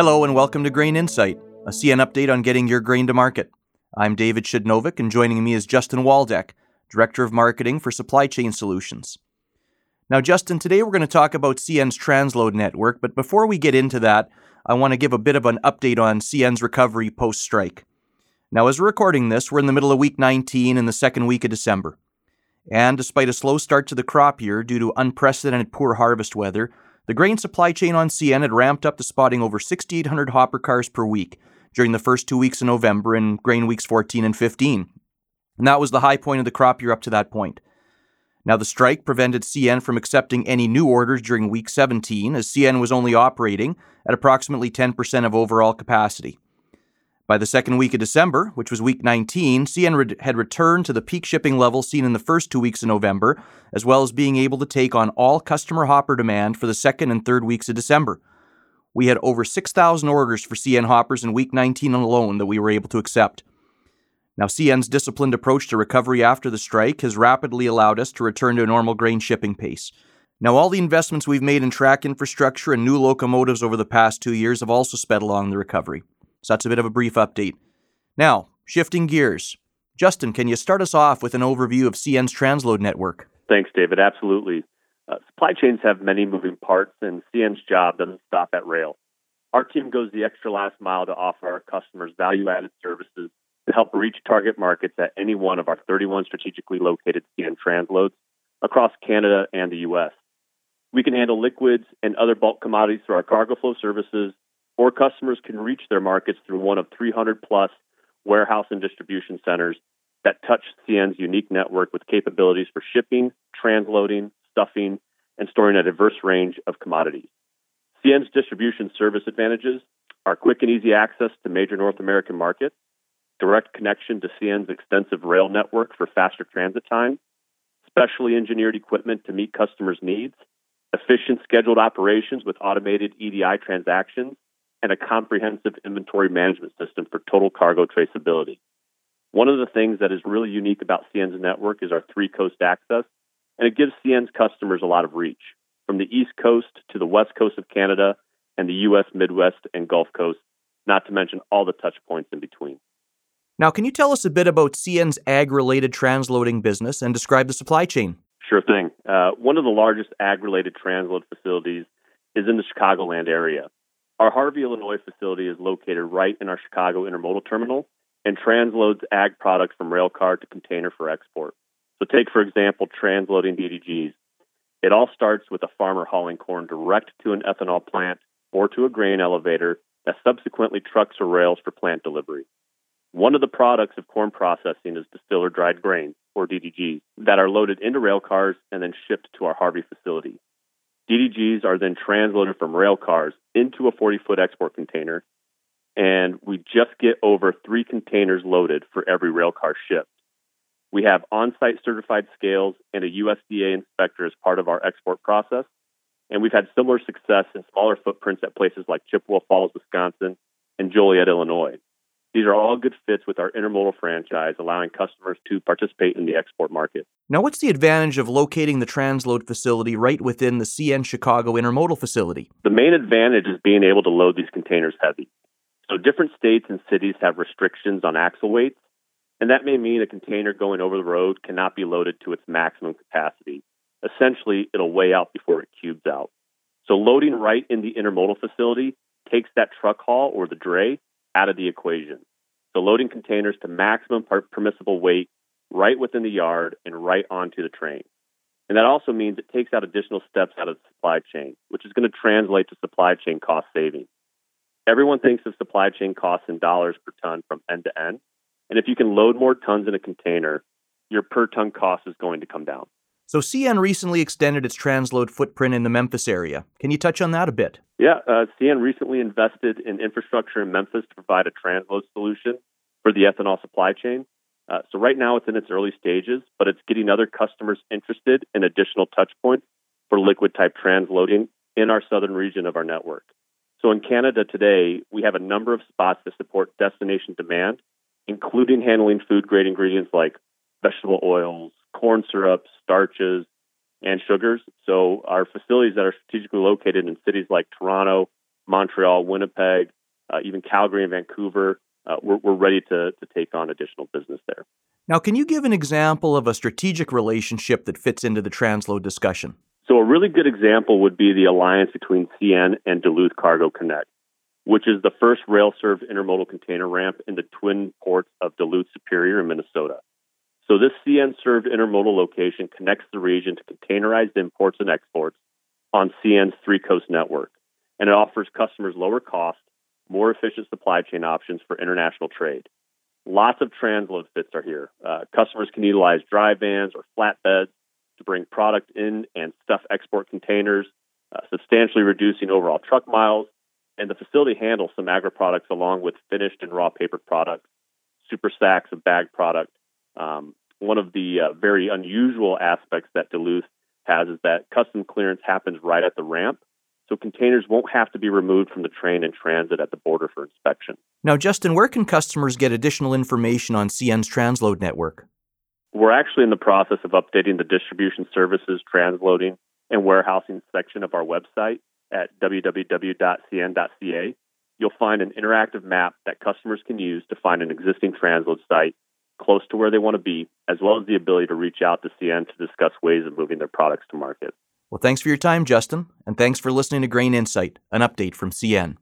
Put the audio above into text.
Hello and welcome to Grain Insight, a CN update on getting your grain to market. I'm David Shidnovic, and joining me is Justin Waldeck, Director of Marketing for Supply Chain Solutions. Now, Justin, today we're going to talk about CN's transload network, but before we get into that, I want to give a bit of an update on CN's recovery post strike. Now, as we're recording this, we're in the middle of week 19 in the second week of December. And despite a slow start to the crop year due to unprecedented poor harvest weather, the grain supply chain on CN had ramped up to spotting over 6,800 hopper cars per week during the first two weeks of November and grain weeks 14 and 15. And that was the high point of the crop year up to that point. Now, the strike prevented CN from accepting any new orders during week 17, as CN was only operating at approximately 10% of overall capacity. By the second week of December, which was week 19, CN had returned to the peak shipping level seen in the first two weeks of November, as well as being able to take on all customer hopper demand for the second and third weeks of December. We had over 6,000 orders for CN hoppers in week 19 alone that we were able to accept. Now, CN's disciplined approach to recovery after the strike has rapidly allowed us to return to a normal grain shipping pace. Now, all the investments we've made in track infrastructure and new locomotives over the past two years have also sped along the recovery. So that's a bit of a brief update. Now, shifting gears. Justin, can you start us off with an overview of CN's transload network? Thanks, David. Absolutely. Uh, supply chains have many moving parts, and CN's job doesn't stop at rail. Our team goes the extra last mile to offer our customers value added services to help reach target markets at any one of our 31 strategically located CN transloads across Canada and the U.S. We can handle liquids and other bulk commodities through our cargo flow services, or customers can reach their markets through one of 300 plus warehouse and distribution centers that touch CN's unique network with capabilities for shipping, transloading, stuffing, and storing a diverse range of commodities. CN's distribution service advantages are quick and easy access to major North American markets, direct connection to CN's extensive rail network for faster transit time, specially engineered equipment to meet customers' needs, efficient scheduled operations with automated EDI transactions, and a comprehensive inventory management system for total cargo traceability. One of the things that is really unique about CN's network is our three coast access, and it gives CN's customers a lot of reach from the East Coast to the West Coast of Canada and the U.S. Midwest and Gulf Coast, not to mention all the touch points in between. Now, can you tell us a bit about CN's ag related transloading business and describe the supply chain? Sure thing. Uh, one of the largest ag related transload facilities is in the Chicagoland area. Our Harvey, Illinois facility is located right in our Chicago intermodal terminal and transloads ag products from rail car to container for export. So, take for example, transloading DDGs. It all starts with a farmer hauling corn direct to an ethanol plant or to a grain elevator that subsequently trucks or rails for plant delivery. One of the products of corn processing is distiller dried grains, or DDGs, that are loaded into rail cars and then shipped to our Harvey facility. DDGs are then transloaded from rail cars into a 40 foot export container, and we just get over three containers loaded for every rail car shipped. We have on site certified scales and a USDA inspector as part of our export process, and we've had similar success in smaller footprints at places like Chippewa Falls, Wisconsin, and Joliet, Illinois. These are all good fits with our intermodal franchise, allowing customers to participate in the export market. Now, what's the advantage of locating the transload facility right within the CN Chicago intermodal facility? The main advantage is being able to load these containers heavy. So, different states and cities have restrictions on axle weights, and that may mean a container going over the road cannot be loaded to its maximum capacity. Essentially, it'll weigh out before it cubes out. So, loading right in the intermodal facility takes that truck haul or the dray out of the equation. So loading containers to maximum permissible weight right within the yard and right onto the train. And that also means it takes out additional steps out of the supply chain, which is going to translate to supply chain cost savings. Everyone thinks of supply chain costs in dollars per ton from end to end. And if you can load more tons in a container, your per ton cost is going to come down. So CN recently extended its transload footprint in the Memphis area. Can you touch on that a bit? Yeah, uh, CN recently invested in infrastructure in Memphis to provide a transload solution for the ethanol supply chain. Uh, so right now it's in its early stages, but it's getting other customers interested in additional touch points for liquid type transloading in our southern region of our network. So in Canada today, we have a number of spots that support destination demand, including handling food grade ingredients like vegetable oils, corn syrup, starches, and sugars. So our facilities that are strategically located in cities like Toronto, Montreal, Winnipeg, uh, even Calgary and Vancouver. Uh, we're, we're ready to, to take on additional business there. Now, can you give an example of a strategic relationship that fits into the transload discussion? So, a really good example would be the alliance between CN and Duluth Cargo Connect, which is the first rail served intermodal container ramp in the twin ports of Duluth, Superior, in Minnesota. So, this CN served intermodal location connects the region to containerized imports and exports on CN's three coast network, and it offers customers lower cost, more efficient supply chain options for international trade. Lots of transload fits are here. Uh, customers can utilize dry vans or flatbeds to bring product in and stuff export containers, uh, substantially reducing overall truck miles. And the facility handles some agri products along with finished and raw paper products, super sacks of bag product. Um, one of the uh, very unusual aspects that Duluth has is that custom clearance happens right at the ramp. So containers won't have to be removed from the train in transit at the border for inspection. Now, Justin, where can customers get additional information on CN's transload network? We're actually in the process of updating the distribution services, transloading, and warehousing section of our website at www.cn.ca. You'll find an interactive map that customers can use to find an existing transload site close to where they want to be, as well as the ability to reach out to CN to discuss ways of moving their products to market. Well, thanks for your time, Justin, and thanks for listening to Grain Insight, an update from CN.